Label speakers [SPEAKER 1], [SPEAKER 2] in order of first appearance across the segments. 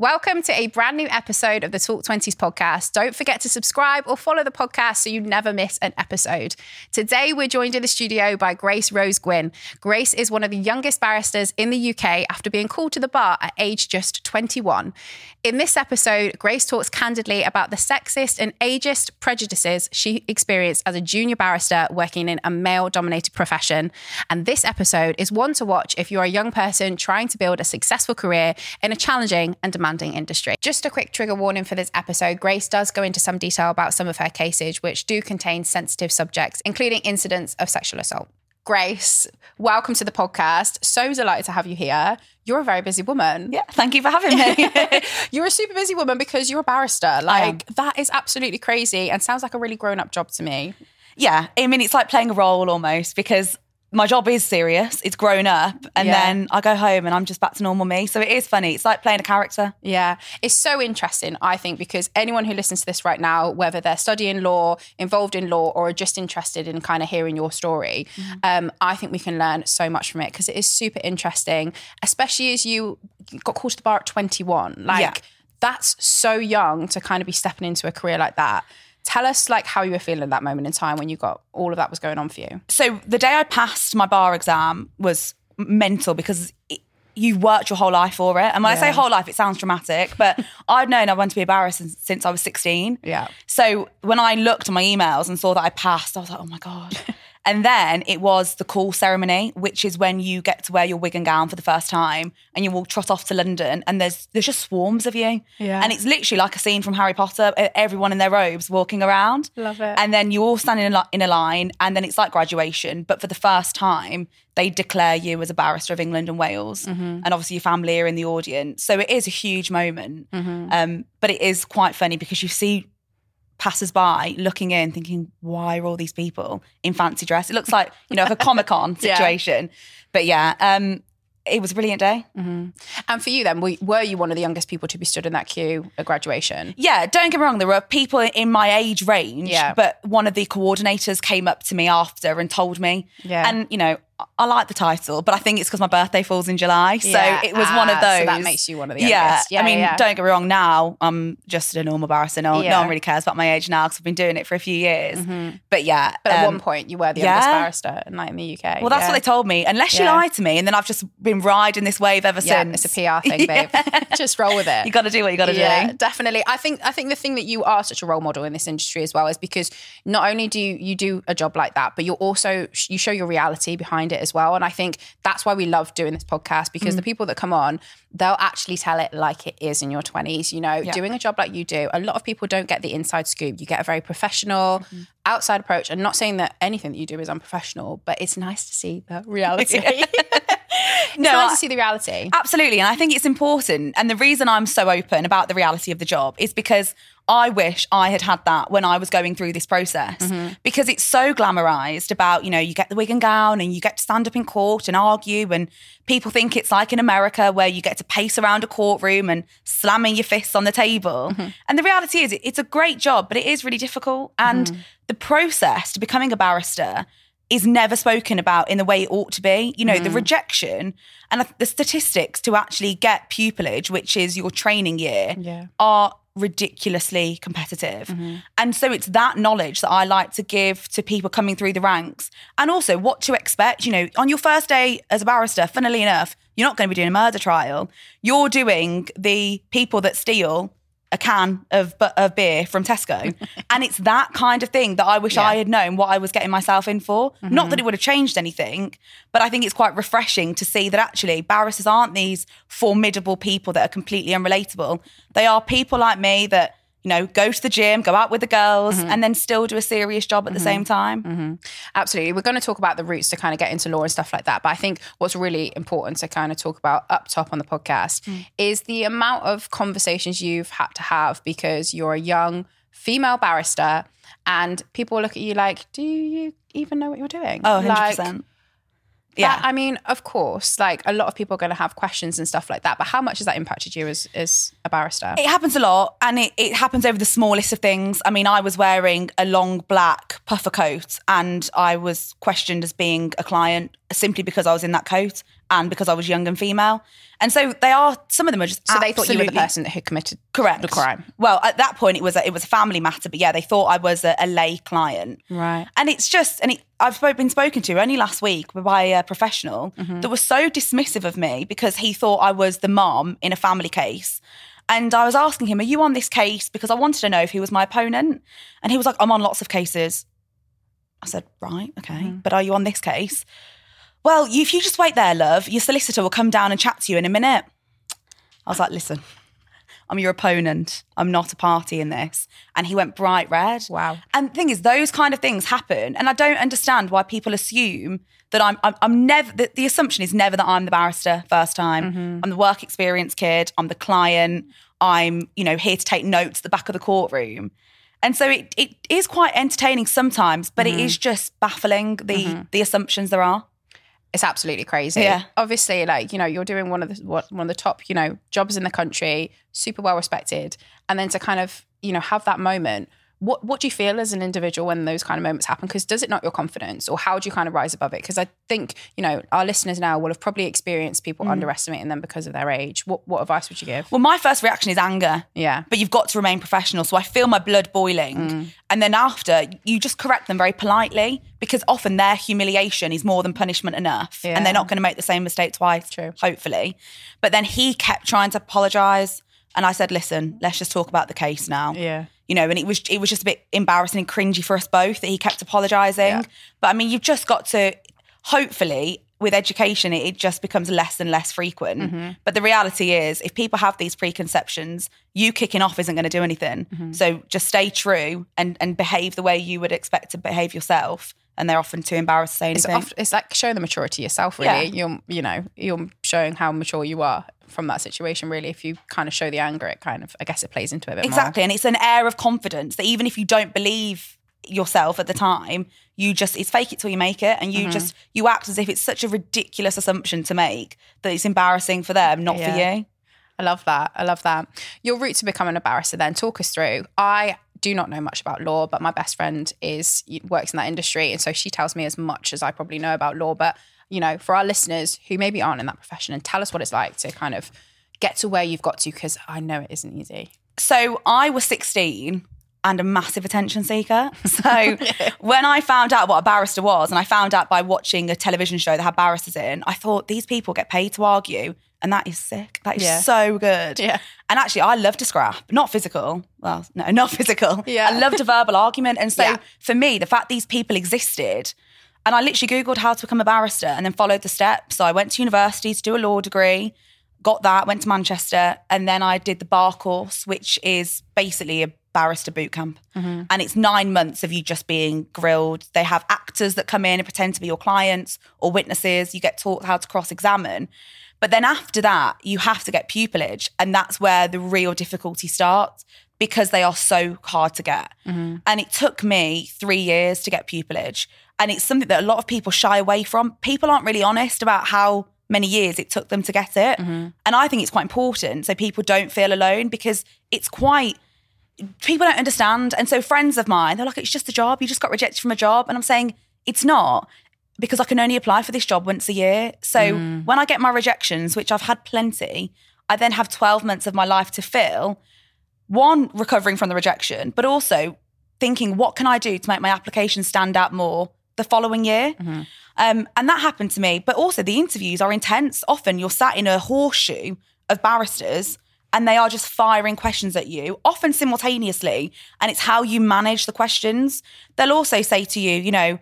[SPEAKER 1] Welcome to a brand new episode of the Talk Twenties podcast. Don't forget to subscribe or follow the podcast so you never miss an episode. Today, we're joined in the studio by Grace Rose Gwynne. Grace is one of the youngest barristers in the UK after being called to the bar at age just 21. In this episode, Grace talks candidly about the sexist and ageist prejudices she experienced as a junior barrister working in a male dominated profession. And this episode is one to watch if you're a young person trying to build a successful career in a challenging and demanding industry. Just a quick trigger warning for this episode Grace does go into some detail about some of her cases, which do contain sensitive subjects, including incidents of sexual assault. Grace, welcome to the podcast. So delighted to have you here. You're a very busy woman.
[SPEAKER 2] Yeah, thank you for having me.
[SPEAKER 1] you're a super busy woman because you're a barrister. Like, that is absolutely crazy and sounds like a really grown up job to me.
[SPEAKER 2] Yeah, I mean, it's like playing a role almost because my job is serious. It's grown up, and yeah. then I go home and I'm just back to normal me. So it is funny. It's like playing a character.
[SPEAKER 1] Yeah, it's so interesting. I think because anyone who listens to this right now, whether they're studying law, involved in law, or are just interested in kind of hearing your story, mm-hmm. um, I think we can learn so much from it because it is super interesting, especially as you got called to the bar at 21. Like yeah. that's so young to kind of be stepping into a career like that. Tell us like how you were feeling at that moment in time when you got all of that was going on for you.
[SPEAKER 2] So the day I passed my bar exam was mental because it, you worked your whole life for it. And when yeah. I say whole life, it sounds dramatic, but I'd known I wanted to be a barrister since, since I was 16.
[SPEAKER 1] Yeah.
[SPEAKER 2] So when I looked at my emails and saw that I passed, I was like, oh my God. And then it was the call ceremony, which is when you get to wear your wig and gown for the first time and you will trot off to London and there's there's just swarms of you.
[SPEAKER 1] Yeah.
[SPEAKER 2] And it's literally like a scene from Harry Potter, everyone in their robes walking around.
[SPEAKER 1] Love it.
[SPEAKER 2] And then you all stand in a, in a line and then it's like graduation, but for the first time they declare you as a barrister of England and Wales, mm-hmm. and obviously your family are in the audience. So it is a huge moment, mm-hmm. um, but it is quite funny because you see passers by looking in, thinking, why are all these people in fancy dress? It looks like, you know, like a Comic Con situation. yeah. But yeah, um, it was a brilliant day.
[SPEAKER 1] Mm-hmm. And for you then, were you one of the youngest people to be stood in that queue at graduation?
[SPEAKER 2] Yeah, don't get me wrong, there were people in my age range,
[SPEAKER 1] yeah.
[SPEAKER 2] but one of the coordinators came up to me after and told me.
[SPEAKER 1] Yeah.
[SPEAKER 2] And, you know, I like the title, but I think it's because my birthday falls in July. So yeah. it was ah, one of those.
[SPEAKER 1] So that makes you one of the youngest.
[SPEAKER 2] Yeah. yeah I mean, yeah. don't get me wrong, now I'm just a normal barrister. No, no one really cares about my age now because I've been doing it for a few years. Mm-hmm. But yeah.
[SPEAKER 1] But um, at one point, you were the youngest barrister in, like, in the UK.
[SPEAKER 2] Well, that's what they told me. Unless you lie to me. And then I've just been riding this wave ever since.
[SPEAKER 1] It's a PR thing, babe. just roll with it.
[SPEAKER 2] You got to do what you got to
[SPEAKER 1] do. definitely. I think, I think the thing that you are such a role model in this industry as well is because not only do you, you do a job like that, but you're also, you show your reality behind it as well. And I think think that's why we love doing this podcast because mm. the people that come on, they'll actually tell it like it is in your 20s. You know, yeah. doing a job like you do, a lot of people don't get the inside scoop. You get a very professional, mm-hmm. outside approach. And not saying that anything that you do is unprofessional, but it's nice to see the reality. No, nice to see the reality.
[SPEAKER 2] Absolutely. And I think it's important. And the reason I'm so open about the reality of the job is because I wish I had had that when I was going through this process mm-hmm. because it's so glamorized about, you know, you get the wig and gown and you get to stand up in court and argue. And people think it's like in America where you get to pace around a courtroom and slamming your fists on the table. Mm-hmm. And the reality is, it's a great job, but it is really difficult. And mm-hmm. the process to becoming a barrister is never spoken about in the way it ought to be. You know, mm. the rejection and the statistics to actually get pupillage, which is your training year,
[SPEAKER 1] yeah.
[SPEAKER 2] are ridiculously competitive. Mm-hmm. And so it's that knowledge that I like to give to people coming through the ranks and also what to expect. You know, on your first day as a barrister, funnily enough, you're not going to be doing a murder trial. You're doing the people that steal a can of of beer from Tesco, and it's that kind of thing that I wish yeah. I had known what I was getting myself in for. Mm-hmm. Not that it would have changed anything, but I think it's quite refreshing to see that actually barristers aren't these formidable people that are completely unrelatable. They are people like me that you know, go to the gym, go out with the girls, mm-hmm. and then still do a serious job at mm-hmm. the same time.
[SPEAKER 1] Mm-hmm. Absolutely. We're going to talk about the routes to kind of get into law and stuff like that. But I think what's really important to kind of talk about up top on the podcast mm. is the amount of conversations you've had to have because you're a young female barrister and people look at you like, do you even know what you're doing?
[SPEAKER 2] Oh, 100%. Like,
[SPEAKER 1] yeah. That, I mean, of course, like a lot of people are going to have questions and stuff like that. But how much has that impacted you as, as a barrister?
[SPEAKER 2] It happens a lot and it, it happens over the smallest of things. I mean, I was wearing a long black puffer coat and I was questioned as being a client simply because I was in that coat. And because I was young and female. And so they are. Some of them are just.
[SPEAKER 1] So they thought you were the person who committed
[SPEAKER 2] Correct.
[SPEAKER 1] the crime.
[SPEAKER 2] Well, at that point, it was a, it was a family matter, but yeah, they thought I was a, a lay client.
[SPEAKER 1] Right.
[SPEAKER 2] And it's just, and it, I've been spoken to only last week by a professional
[SPEAKER 1] Mm-hmm.
[SPEAKER 2] that was so dismissive of me because he thought I was the mom in a family case. And I was asking him, Are you on this case? Because I wanted to know if he was my opponent. And he was like, I'm on lots of cases. I said, Right, okay.
[SPEAKER 1] Mm-hmm.
[SPEAKER 2] But are you on this case? Well, if you just wait there, love, your solicitor will come down and chat to you in a minute. I was like, Listen, I'm your opponent. I'm not a party in this. And he went bright red.
[SPEAKER 1] Wow.
[SPEAKER 2] And the thing is, those kind of things happen, and I don't understand why people assume that I'm. I'm, I'm never. The, the assumption is never that I'm the barrister first time. Mm-hmm. I'm the work experience kid. I'm the client. I'm, you know, here to take notes at the back of the courtroom. And so it, it is quite entertaining sometimes, but it mm-hmm. is just baffling the mm-hmm. the assumptions there are.
[SPEAKER 1] It's absolutely crazy.
[SPEAKER 2] Yeah.
[SPEAKER 1] Obviously, like, you know, you're doing one of the one of the top, you know, jobs in the country, super well respected. And then to kind of, you know, have that moment. What what do you feel as an individual when those kind of moments happen? Because does it knock your confidence or how do you kind of rise above it? Because I think, you know, our listeners now will have probably experienced people
[SPEAKER 2] Mm.
[SPEAKER 1] underestimating them because of their age. What what advice would you give?
[SPEAKER 2] Well, my first reaction is anger.
[SPEAKER 1] Yeah.
[SPEAKER 2] but you've got to remain professional. So I feel my blood boiling.
[SPEAKER 1] Mm.
[SPEAKER 2] And then after, you just correct them very politely because often their humiliation is more than punishment enough.
[SPEAKER 1] Yeah.
[SPEAKER 2] And they're not going to make the same mistake twice,
[SPEAKER 1] True.
[SPEAKER 2] hopefully. But then he kept trying to apologize. And I said, listen, let's just talk about the case now.
[SPEAKER 1] Yeah.
[SPEAKER 2] You know, and it was it was just a bit embarrassing and cringy for us both that he kept apologizing.
[SPEAKER 1] Yeah.
[SPEAKER 2] But I mean, you've just got to hopefully with education it, it just becomes less and less frequent.
[SPEAKER 1] Mm-hmm.
[SPEAKER 2] But the reality is if people have these preconceptions, you kicking off isn't going to do anything.
[SPEAKER 1] Mm-hmm.
[SPEAKER 2] So just stay true and and behave the way you would expect to behave yourself. And they're often too embarrassed to say
[SPEAKER 1] It's,
[SPEAKER 2] anything.
[SPEAKER 1] oft, it's like showing the maturity yourself, really. You're, you know, you're showing how mature you are from that situation, really. If you kind of show the anger, it kind of, I guess it plays into it a bit more.
[SPEAKER 2] Exactly. And it's an air of confidence that even if you don't believe yourself at the time, you just it's fake it till you make it. And
[SPEAKER 1] Mm-hmm.
[SPEAKER 2] you just you act as if it's such a ridiculous assumption to make that it's embarrassing for them, not
[SPEAKER 1] Yeah.
[SPEAKER 2] for you.
[SPEAKER 1] I love that. I love that. Your route to becoming a barrister, then talk us through. I do not know much about law, but my best friend is works in that industry, and so she tells me as much as I probably know about law. But you know, for our listeners who maybe aren't in that profession, and tell us what it's like to kind of get to where you've got to, because I know it isn't easy.
[SPEAKER 2] So I was 16 and a massive attention seeker. So when I found out what a barrister was, and I found out by watching a television show that had barristers in, I thought these people get paid to argue. And that is sick. That is
[SPEAKER 1] Yeah.
[SPEAKER 2] so good.
[SPEAKER 1] Yeah.
[SPEAKER 2] And actually, I love to scrap, not physical. Well, no, not physical.
[SPEAKER 1] Yeah.
[SPEAKER 2] I loved a verbal argument. And so
[SPEAKER 1] Yeah.
[SPEAKER 2] for me, the fact these people existed, and I literally Googled how to become a barrister and then followed the steps. So I went to university to do a law degree, got that, went to Manchester, and then I did the bar course, which is basically a barrister boot camp. Mm-hmm. And it's nine months of you just being grilled. They have actors that come in and pretend to be your clients or witnesses. You get taught how to cross examine. But then after that, you have to get pupillage. And that's where the real difficulty starts because they are so hard to get. Mm-hmm. And it took me three years to get pupillage. And it's something that a lot of people shy away from. People aren't really honest about how many years it took them to get it. Mm-hmm. And I think it's quite important so people don't feel alone because it's quite people don't understand. And so friends of mine, they're like, it's just a job. You just got rejected from a job. And I'm saying, it's not because I can only apply for this job once a year. So when I get my rejections, which I've had plenty, I then have 12 months of my life to fill. One, recovering from the rejection, but also thinking, what can I do to make my application stand out more the following year? Um, and that happened to me. But also, the interviews are intense. Often you're sat in a horseshoe of barristers and they are just firing questions at you, often simultaneously. And it's how you manage the questions. They'll also say to you, you know,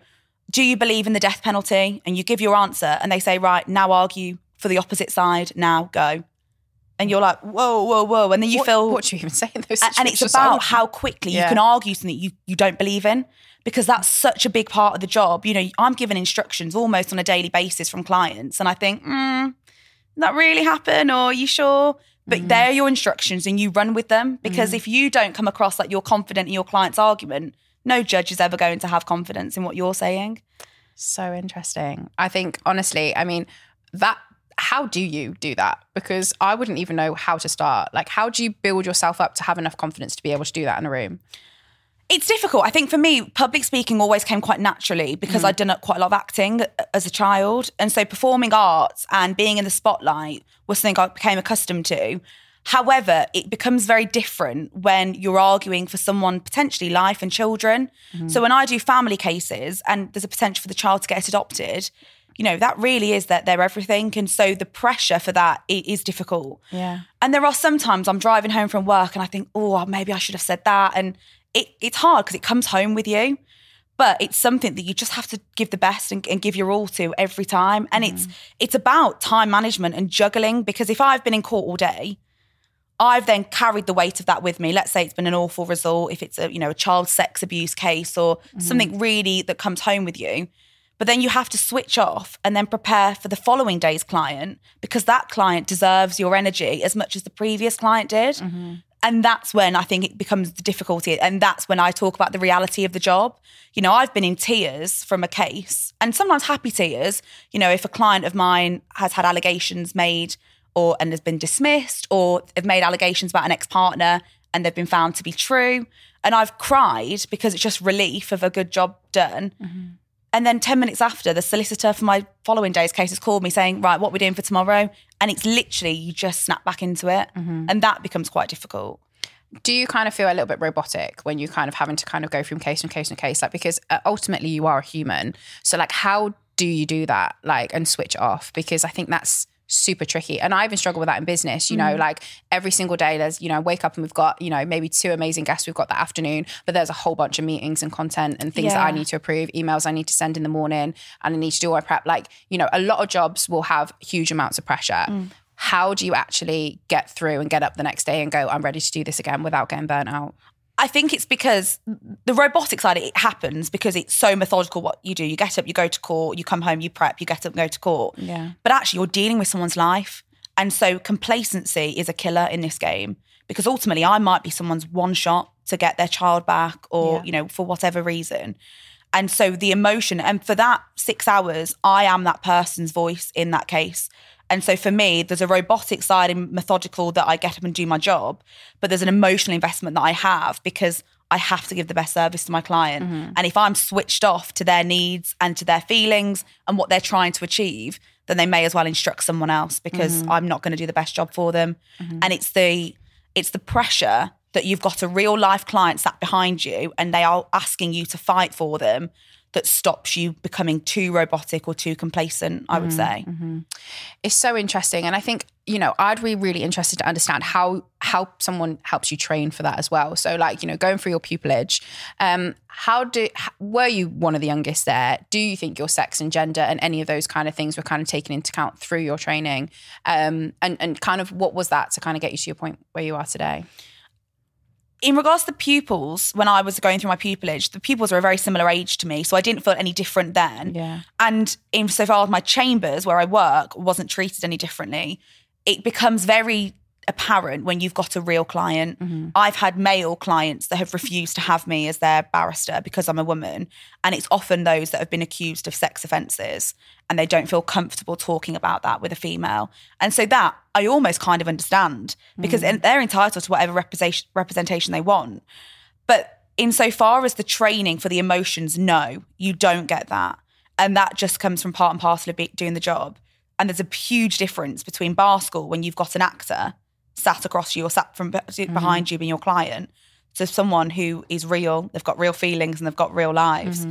[SPEAKER 2] do you believe in the death penalty? And you give your answer, and they say, right, now argue for the opposite side, now go. And you're like, whoa, whoa, whoa. And then you
[SPEAKER 1] what,
[SPEAKER 2] feel
[SPEAKER 1] what do you even say in those
[SPEAKER 2] and, and it's about how quickly
[SPEAKER 1] Yeah.
[SPEAKER 2] you can argue something you, you don't believe in because that's such a big part of the job. You know, I'm given instructions almost on a daily basis from clients, and I think, mm, that really happen? Or are you sure? But
[SPEAKER 1] Mm-hmm.
[SPEAKER 2] they're your instructions and you run with them because if you don't come across like you're confident in your client's argument, no judge is ever going to have confidence in what you're saying.
[SPEAKER 1] So interesting. I think honestly, I mean, that how do you do that? Because I wouldn't even know how to start. Like how do you build yourself up to have enough confidence to be able to do that in a room?
[SPEAKER 2] It's difficult. I think for me, public speaking always came quite naturally because mm. I'd done quite a lot of acting as a child. And so performing arts and being in the spotlight was something I became accustomed to. However, it becomes very different when you're arguing for someone potentially life and children. Mm-hmm. So when I do family cases and there's a potential for the child to get adopted, you know, that really is that they're everything. And so the pressure for that i- difficult.
[SPEAKER 1] Yeah.
[SPEAKER 2] And there are sometimes I'm driving home from work and I think, oh, maybe I should have said that. And it, it's hard because it comes home with you. But it's something that you just have to give the best and, and give your all to every time. And it's mm-hmm. it's about time management and juggling because if I've been in court all day, I've then carried the weight of that with me. Let's say it's been an awful result, if it's a you know a child sex abuse case or mm-hmm. something really that comes home with you. But then you have to switch off and then prepare for the following day's client because that client deserves your energy as much as the previous client did. Mm-hmm. And that's when I think it becomes the difficulty. And that's when I talk about the reality of the job. You know, I've been in tears from a case and sometimes happy tears. You know, if a client of mine has had allegations made or and has been dismissed or have made allegations about an ex-partner and they've been found to be true. And I've cried because it's just relief of a good job done. And then 10 minutes after, the solicitor for my following day's case has called me saying, Right, what we're doing for tomorrow. And it's literally, you just snap back into it. And that becomes quite difficult.
[SPEAKER 1] do you kind of feel a little bit robotic when you're kind of having to kind of go from case to case to case like because uh, ultimately you are a human so like how do you do that like and switch off because i think that's super tricky. And i even struggle with that in business you know mm. like every single day there's you know wake up and we've got you know maybe two amazing guests we've got that afternoon but there's a whole bunch of meetings and content and things that i need to approve emails i need to send in the morning and i need to do all my prep. Like you know a lot of jobs will have huge amounts of pressure. Mm. How do you actually get through and get up the next day and go i'm ready to do this again without getting burnt out
[SPEAKER 2] I think it's because the robotic side, it happens because it's so methodical what you do. You get up, you go to court, you come home, you prep, you get up and go to court.
[SPEAKER 1] Yeah.
[SPEAKER 2] But actually, you're dealing with someone's life. And so complacency is a killer in this game because ultimately, I might be someone's one shot to get their child back or,
[SPEAKER 1] Yeah.
[SPEAKER 2] you know, for whatever reason. And so the emotion, and for that six hours, I am that person's voice in that case. And so for me, there's a robotic side and methodical that I get up and do my job, but there's an emotional investment that I have because I have to give the best service to my client. Mm-hmm. And if I'm switched off to their needs and to their feelings and what they're trying to achieve, then they may as well instruct someone else because mm-hmm. I'm not going to do the best job for them. Mm-hmm. And it's the it's the pressure that you've got a real life client sat behind you and they are asking you to fight for them that stops you becoming too robotic or too complacent, I would say.
[SPEAKER 1] it's so interesting. And i think you know i'd be really interested to understand how how someone helps you train for that as well. So like you know going through your pupillage um how do were you one of the youngest there? Do you think your sex and gender and any of those kind of things were kind of taken into account through your training? Um and and kind of what was that to kind of get you to your point where you are today
[SPEAKER 2] in regards to the pupils, when I was going through my pupillage, the pupils were a very similar age to me, so I didn't feel any different then.
[SPEAKER 1] Yeah.
[SPEAKER 2] And insofar as my chambers where I work wasn't treated any differently, it becomes very apparent when you've got a real client. Mm-hmm. I've had male clients that have refused to have me as their barrister because I'm a woman. And it's often those that have been accused of sex offences and they don't feel comfortable talking about that with a female. And so that I almost kind of understand because mm. they're entitled to whatever representation, representation they want. But insofar as the training for the emotions, no, you don't get that. And that just comes from part and parcel of be- doing the job. And there's a huge difference between bar school when you've got an actor sat across you or sat from be- behind you being your client to someone who is real, they've got real feelings and they've got real lives.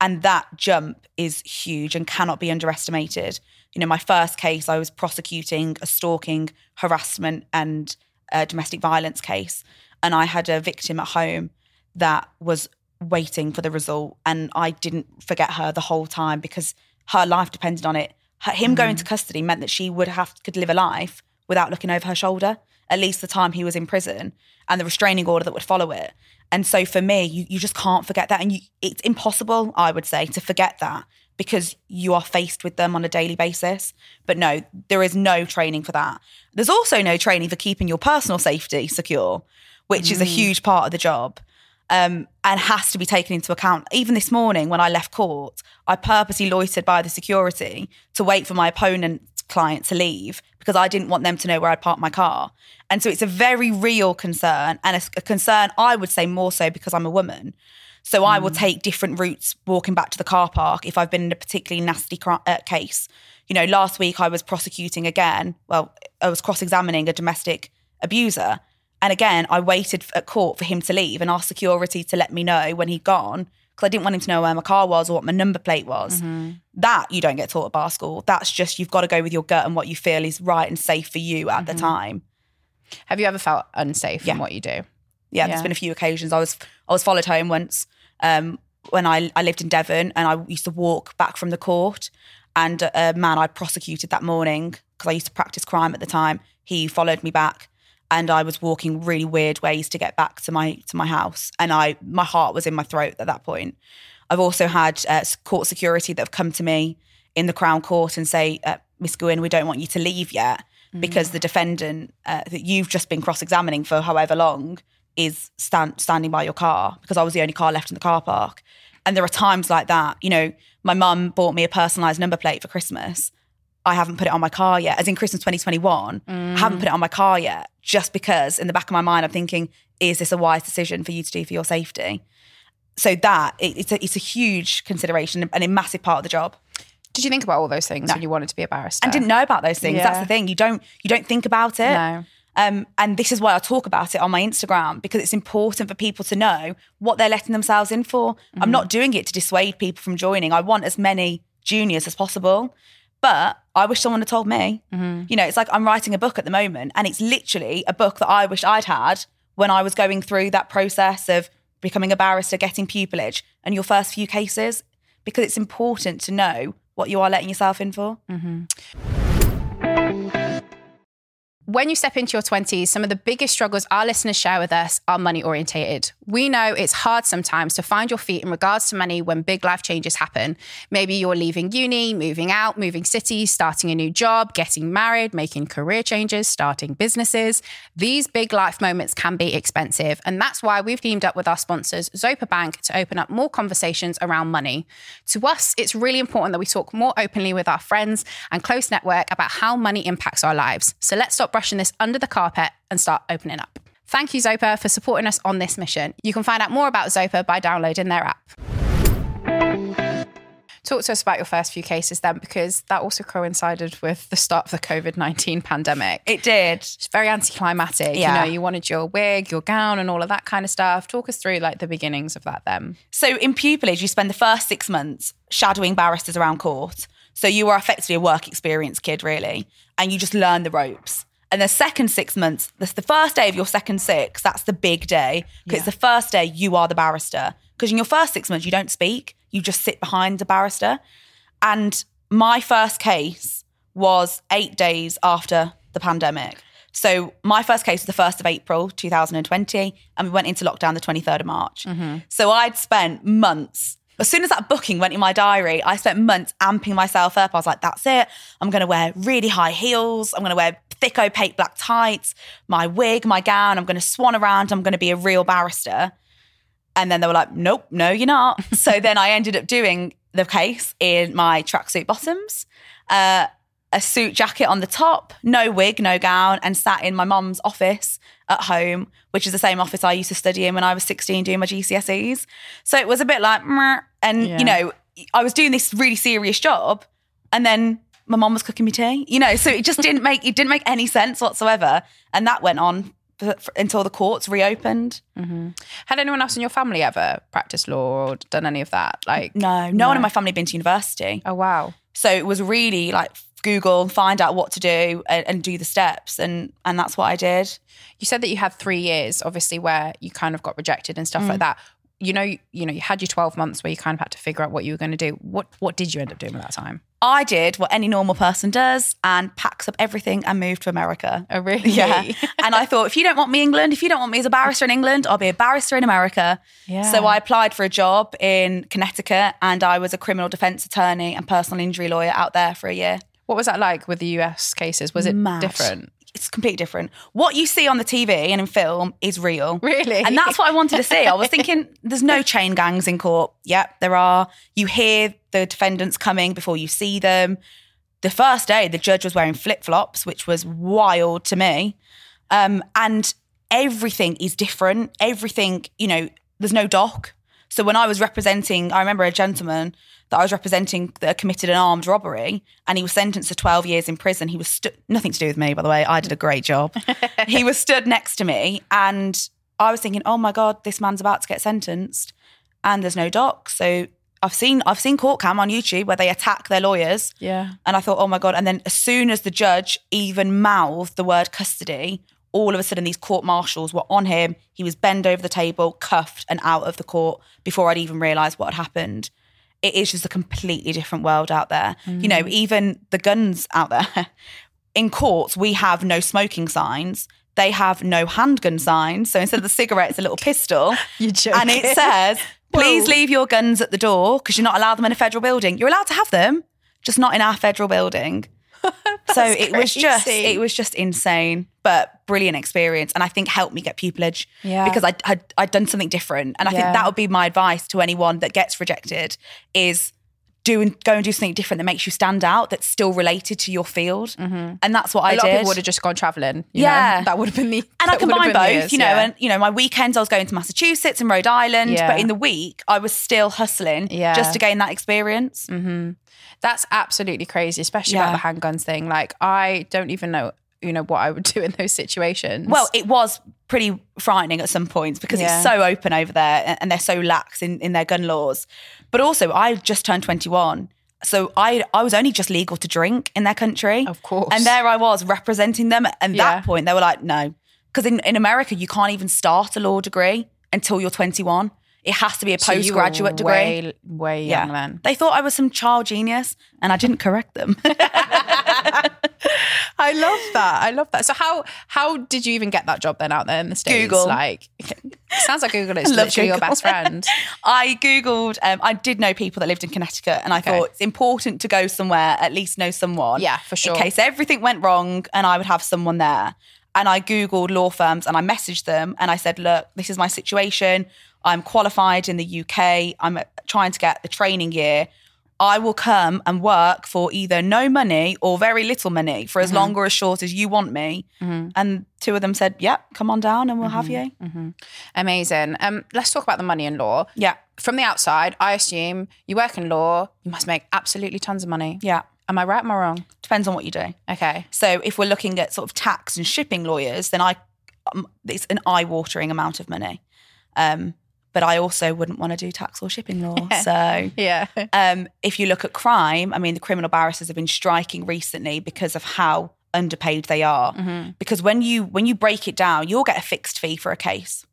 [SPEAKER 2] And that jump is huge and cannot be underestimated. You know, my first case, I was prosecuting a stalking, harassment, and uh, domestic violence case. And I had a victim at home that was waiting for the result. And I didn't forget her the whole time because her life depended on it. Her, him going to custody meant that she would have could live a life without looking over her shoulder, at least the time he was in prison, and the restraining order that would follow it. And so for me, you, you just can't forget that. And you, it's impossible, I would say, to forget that because you are faced with them on a daily basis. But no, there is no training for that. There's also no training for keeping your personal safety secure, which is a huge part of the job um, and has to be taken into account. Even this morning, when I left court, I purposely loitered by the security to wait for my opponent client to leave because I didn't want them to know where I'd parked my car. And so it's a very real concern and a, a concern I would say more so because I'm a woman. So I will take different routes walking back to the car park if I've been in a particularly nasty uh, case. You know, last week I was prosecuting again. Well, I was cross-examining a domestic abuser, and again I waited at court for him to leave and asked security to let me know when he'd gone because I didn't want him to know where my car was or what my number plate was. That you don't get taught at bar school. That's just you've got to go with your gut and what you feel is right and safe for you at the time.
[SPEAKER 1] Have you ever felt unsafe
[SPEAKER 2] Yeah.
[SPEAKER 1] in what you do?
[SPEAKER 2] yeah,
[SPEAKER 1] Yeah.
[SPEAKER 2] there's been a few occasions. I was I was followed home once um, when I, I lived in Devon and I used to walk back from the court. And a man I prosecuted that morning because I used to practice crime at the time. He followed me back, and I was walking really weird ways to get back to my to my house. And I my heart was in my throat at that point. I've also had uh, court security that have come to me in the Crown Court and say, uh, Miss Gwynne, we don't want you to leave yet because the defendant uh, that you've just been cross-examining for however long is stand, standing by your car because I was the only car left in the car park. And there are times like that. You know, my mum bought me a personalised number plate for Christmas. I haven't put it on my car yet, as in Christmas 2021. I haven't put it on my car yet, just because in the back of my mind, I'm thinking, is this a wise decision for you to do for your safety? So that it, it's a it's a huge consideration and a massive part of the job.
[SPEAKER 1] Did you think about all those things when you wanted to be a barrister?
[SPEAKER 2] And didn't know about those things. That's the thing. You don't you don't think about it.
[SPEAKER 1] No.
[SPEAKER 2] Um, and this is why I talk about it on my Instagram because it's important for people to know what they're letting themselves in for. I'm not doing it to dissuade people from joining. I want as many juniors as possible. But I wish someone had told me. Mm-hmm. You know, it's like I'm writing a book at the moment, and it's literally a book that I wish I'd had when I was going through that process of becoming a barrister, getting pupillage, and your first few cases, because it's important to know what you are letting yourself in for. Mm-hmm.
[SPEAKER 1] When you step into your 20s, some of the biggest struggles our listeners share with us are money orientated. We know it's hard sometimes to find your feet in regards to money when big life changes happen. Maybe you're leaving uni, moving out, moving cities, starting a new job, getting married, making career changes, starting businesses. These big life moments can be expensive. And that's why we've teamed up with our sponsors, Zopa Bank, to open up more conversations around money. To us, it's really important that we talk more openly with our friends and close network about how money impacts our lives. So let's stop brushing this under the carpet and start opening up. Thank you, Zopa, for supporting us on this mission. You can find out more about Zopa by downloading their app. Talk to us about your first few cases then, because that also coincided with the start of the COVID 19 pandemic.
[SPEAKER 2] It did.
[SPEAKER 1] It's very anticlimactic.
[SPEAKER 2] Yeah.
[SPEAKER 1] You know, you wanted your wig, your gown, and all of that kind of stuff. Talk us through like the beginnings of that then.
[SPEAKER 2] So in pupillage, you spend the first six months shadowing barristers around court. So you are effectively a work experience kid, really, and you just learn the ropes. And the second six months, that's the first day of your second six, that's the big day. Because it's the first day you are the barrister. Because in your first six months, you don't speak, you just sit behind the barrister. And my first case was eight days after the pandemic. So my first case was the 1st of April 2020, and we went into lockdown the 23rd of March. Mm-hmm. So I'd spent months. As soon as that booking went in my diary, I spent months amping myself up. I was like, that's it. I'm going to wear really high heels. I'm going to wear thick opaque black tights, my wig, my gown. I'm going to swan around. I'm going to be a real barrister. And then they were like, nope, no, you're not. so then I ended up doing the case in my tracksuit bottoms, uh, a suit jacket on the top, no wig, no gown, and sat in my mum's office at home, which is the same office I used to study in when I was 16 doing my GCSEs. So it was a bit like, and
[SPEAKER 1] Yeah.
[SPEAKER 2] you know, I was doing this really serious job, and then my mom was cooking me tea, you know, so it just didn't make it didn't make any sense whatsoever, and that went on for, for- until the courts reopened. Mm-hmm.
[SPEAKER 1] Had anyone else in your family ever practiced law or done any of that? Like,
[SPEAKER 2] No, no, one in my family had been to university.
[SPEAKER 1] oh, wow.
[SPEAKER 2] So it was really like Google, find out what to do and, and do the steps. And and that's what I did.
[SPEAKER 1] You said that you had three years, obviously, where you kind of got rejected and stuff like mm. that. You know, you know, you had your twelve months where you kind of had to figure out what you were going to do. What what did you end up doing with that time?
[SPEAKER 2] I did what any normal person does and packs up everything and moved to America.
[SPEAKER 1] Oh, really?
[SPEAKER 2] Yeah. and I thought, if you don't want me in England, if you don't want me as a barrister in England, I'll be a barrister in America.
[SPEAKER 1] Yeah.
[SPEAKER 2] So I applied for a job in Connecticut and I was a criminal defense attorney and personal injury lawyer out there for a year.
[SPEAKER 1] What was that like with the US cases? Was it
[SPEAKER 2] Mad.
[SPEAKER 1] different?
[SPEAKER 2] It's completely different. What you see on the TV and in film is real.
[SPEAKER 1] Really?
[SPEAKER 2] And that's what I wanted to see. I was thinking, there's no chain gangs in court. Yep, there are. You hear the defendants coming before you see them. the first day, the judge was wearing flip flops, which was wild to me. Um, and everything is different. Everything, you know, there's no dock. So when I was representing, I remember a gentleman that I was representing that committed an armed robbery and he was sentenced to 12 years in prison. He was stu- nothing to do with me, by the way. I did a great job. he was stood next to me and I was thinking, oh my God, this man's about to get sentenced and there's no dock. So I've seen I've seen court cam on YouTube where they attack their lawyers.
[SPEAKER 1] Yeah.
[SPEAKER 2] And I thought, oh my God. And then as soon as the judge even mouthed the word custody, all of a sudden these court marshals were on him. He was bent over the table, cuffed, and out of the court before I'd even realised what had happened. It is just a completely different world out there. You know, mm. even the guns out there. In courts, we have no smoking signs. They have no handgun signs. So instead of the cigarette, it's a little pistol.
[SPEAKER 1] You're joking.
[SPEAKER 2] And it says, please
[SPEAKER 1] Whoa.
[SPEAKER 2] leave your guns at the door because you're not allowed them in a federal building. You're allowed to have them, just not in our federal building. so it was just it was just insane, but brilliant experience, and I think helped me get pupillage
[SPEAKER 1] Yeah.
[SPEAKER 2] because I had I'd done something different, and I
[SPEAKER 1] Yeah.
[SPEAKER 2] think that would be my advice to anyone that gets rejected is do and go and do something different that makes you stand out that's still related to your field, mm-hmm. and that's what I
[SPEAKER 1] a lot
[SPEAKER 2] did.
[SPEAKER 1] of people would have just gone traveling. you
[SPEAKER 2] Yeah.
[SPEAKER 1] know? that would have been the.
[SPEAKER 2] and I
[SPEAKER 1] that would have
[SPEAKER 2] combined both,
[SPEAKER 1] years,
[SPEAKER 2] you know,
[SPEAKER 1] yeah.
[SPEAKER 2] and you know, my weekends I was going to Massachusetts and Rhode Island,
[SPEAKER 1] Yeah.
[SPEAKER 2] but in the week I was still hustling
[SPEAKER 1] Yeah.
[SPEAKER 2] just to gain that experience. Mm-hmm.
[SPEAKER 1] That's absolutely crazy, especially
[SPEAKER 2] Yeah.
[SPEAKER 1] about the handguns thing. Like, I don't even know, you know, what I would do in those situations.
[SPEAKER 2] Well, it was pretty frightening at some points because
[SPEAKER 1] Yeah.
[SPEAKER 2] it's so open over there and- they're so lax in, in their gun laws. But also, I just turned 21. So I I was only just legal to drink in their country.
[SPEAKER 1] Of course.
[SPEAKER 2] And there I was representing them. And
[SPEAKER 1] Yeah.
[SPEAKER 2] that point, they were like, no. Because in, in America, you can't even start a law degree until you're 21. It has to be a
[SPEAKER 1] So
[SPEAKER 2] postgraduate degree.
[SPEAKER 1] Way, way young then.
[SPEAKER 2] They thought I was some child genius and I didn't correct them.
[SPEAKER 1] I love that. I love that. So how how did you even get that job then out there in the states?
[SPEAKER 2] Google.
[SPEAKER 1] Like, sounds like Google is literally your best friend.
[SPEAKER 2] I Googled, um, I did know people that lived in Connecticut, and I
[SPEAKER 1] Okay.
[SPEAKER 2] thought it's important to go somewhere, at least know someone.
[SPEAKER 1] Yeah, for sure.
[SPEAKER 2] In case everything went wrong and I would have someone there. And I Googled law firms and I messaged them and I said, look, this is my situation. I'm qualified in the UK. I'm trying to get the training year. I will come and work for either no money or very little money for
[SPEAKER 1] Mm-hmm.
[SPEAKER 2] as long or as short as you want me. And two of them said, yep, come on down and we'll have you.
[SPEAKER 1] Mm-hmm. Amazing. Um, let's talk about the money in law.
[SPEAKER 2] Yeah.
[SPEAKER 1] From the outside, I assume you work in law, you must make absolutely tons of money.
[SPEAKER 2] Yeah.
[SPEAKER 1] Am I right? Am I wrong?
[SPEAKER 2] Depends on what you do.
[SPEAKER 1] Okay.
[SPEAKER 2] So if we're looking at sort of tax and shipping lawyers, then I um, it's an eye-watering amount of money. Um, but I also wouldn't want to do tax or shipping law. So
[SPEAKER 1] Yeah.
[SPEAKER 2] um, if you look at crime, I mean, the criminal barristers have been striking recently because of how underpaid they are. Because when you when you break it down, you'll get a fixed fee for a case.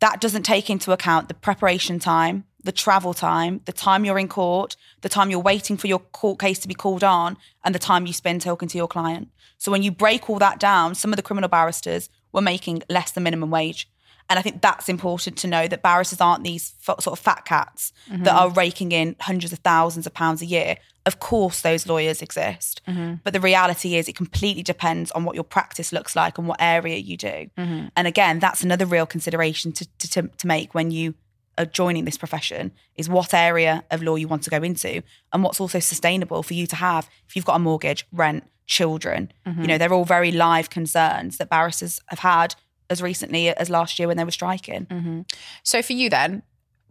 [SPEAKER 2] That doesn't take into account the preparation time, the travel time, the time you're in court, the time you're waiting for your court case to be called on, and the time you spend talking to your client. So when you break all that down, some of the criminal barristers were making less than minimum wage. And I think that's important to know that barristers aren't these f- sort of fat cats mm-hmm. that are raking in hundreds of thousands of pounds a year. Of course, those lawyers exist. Mm-hmm. But the reality is, it completely depends on what your practice looks like and what area you do. Mm-hmm. And again, that's another real consideration to, to, to, to make when you are joining this profession is what area of law you want to go into and what's also sustainable for you to have if you've got a mortgage, rent, children. You mm-hmm. know, they're all very live concerns that barristers have had as recently as last year when they were striking. Mm-hmm.
[SPEAKER 1] So for you then,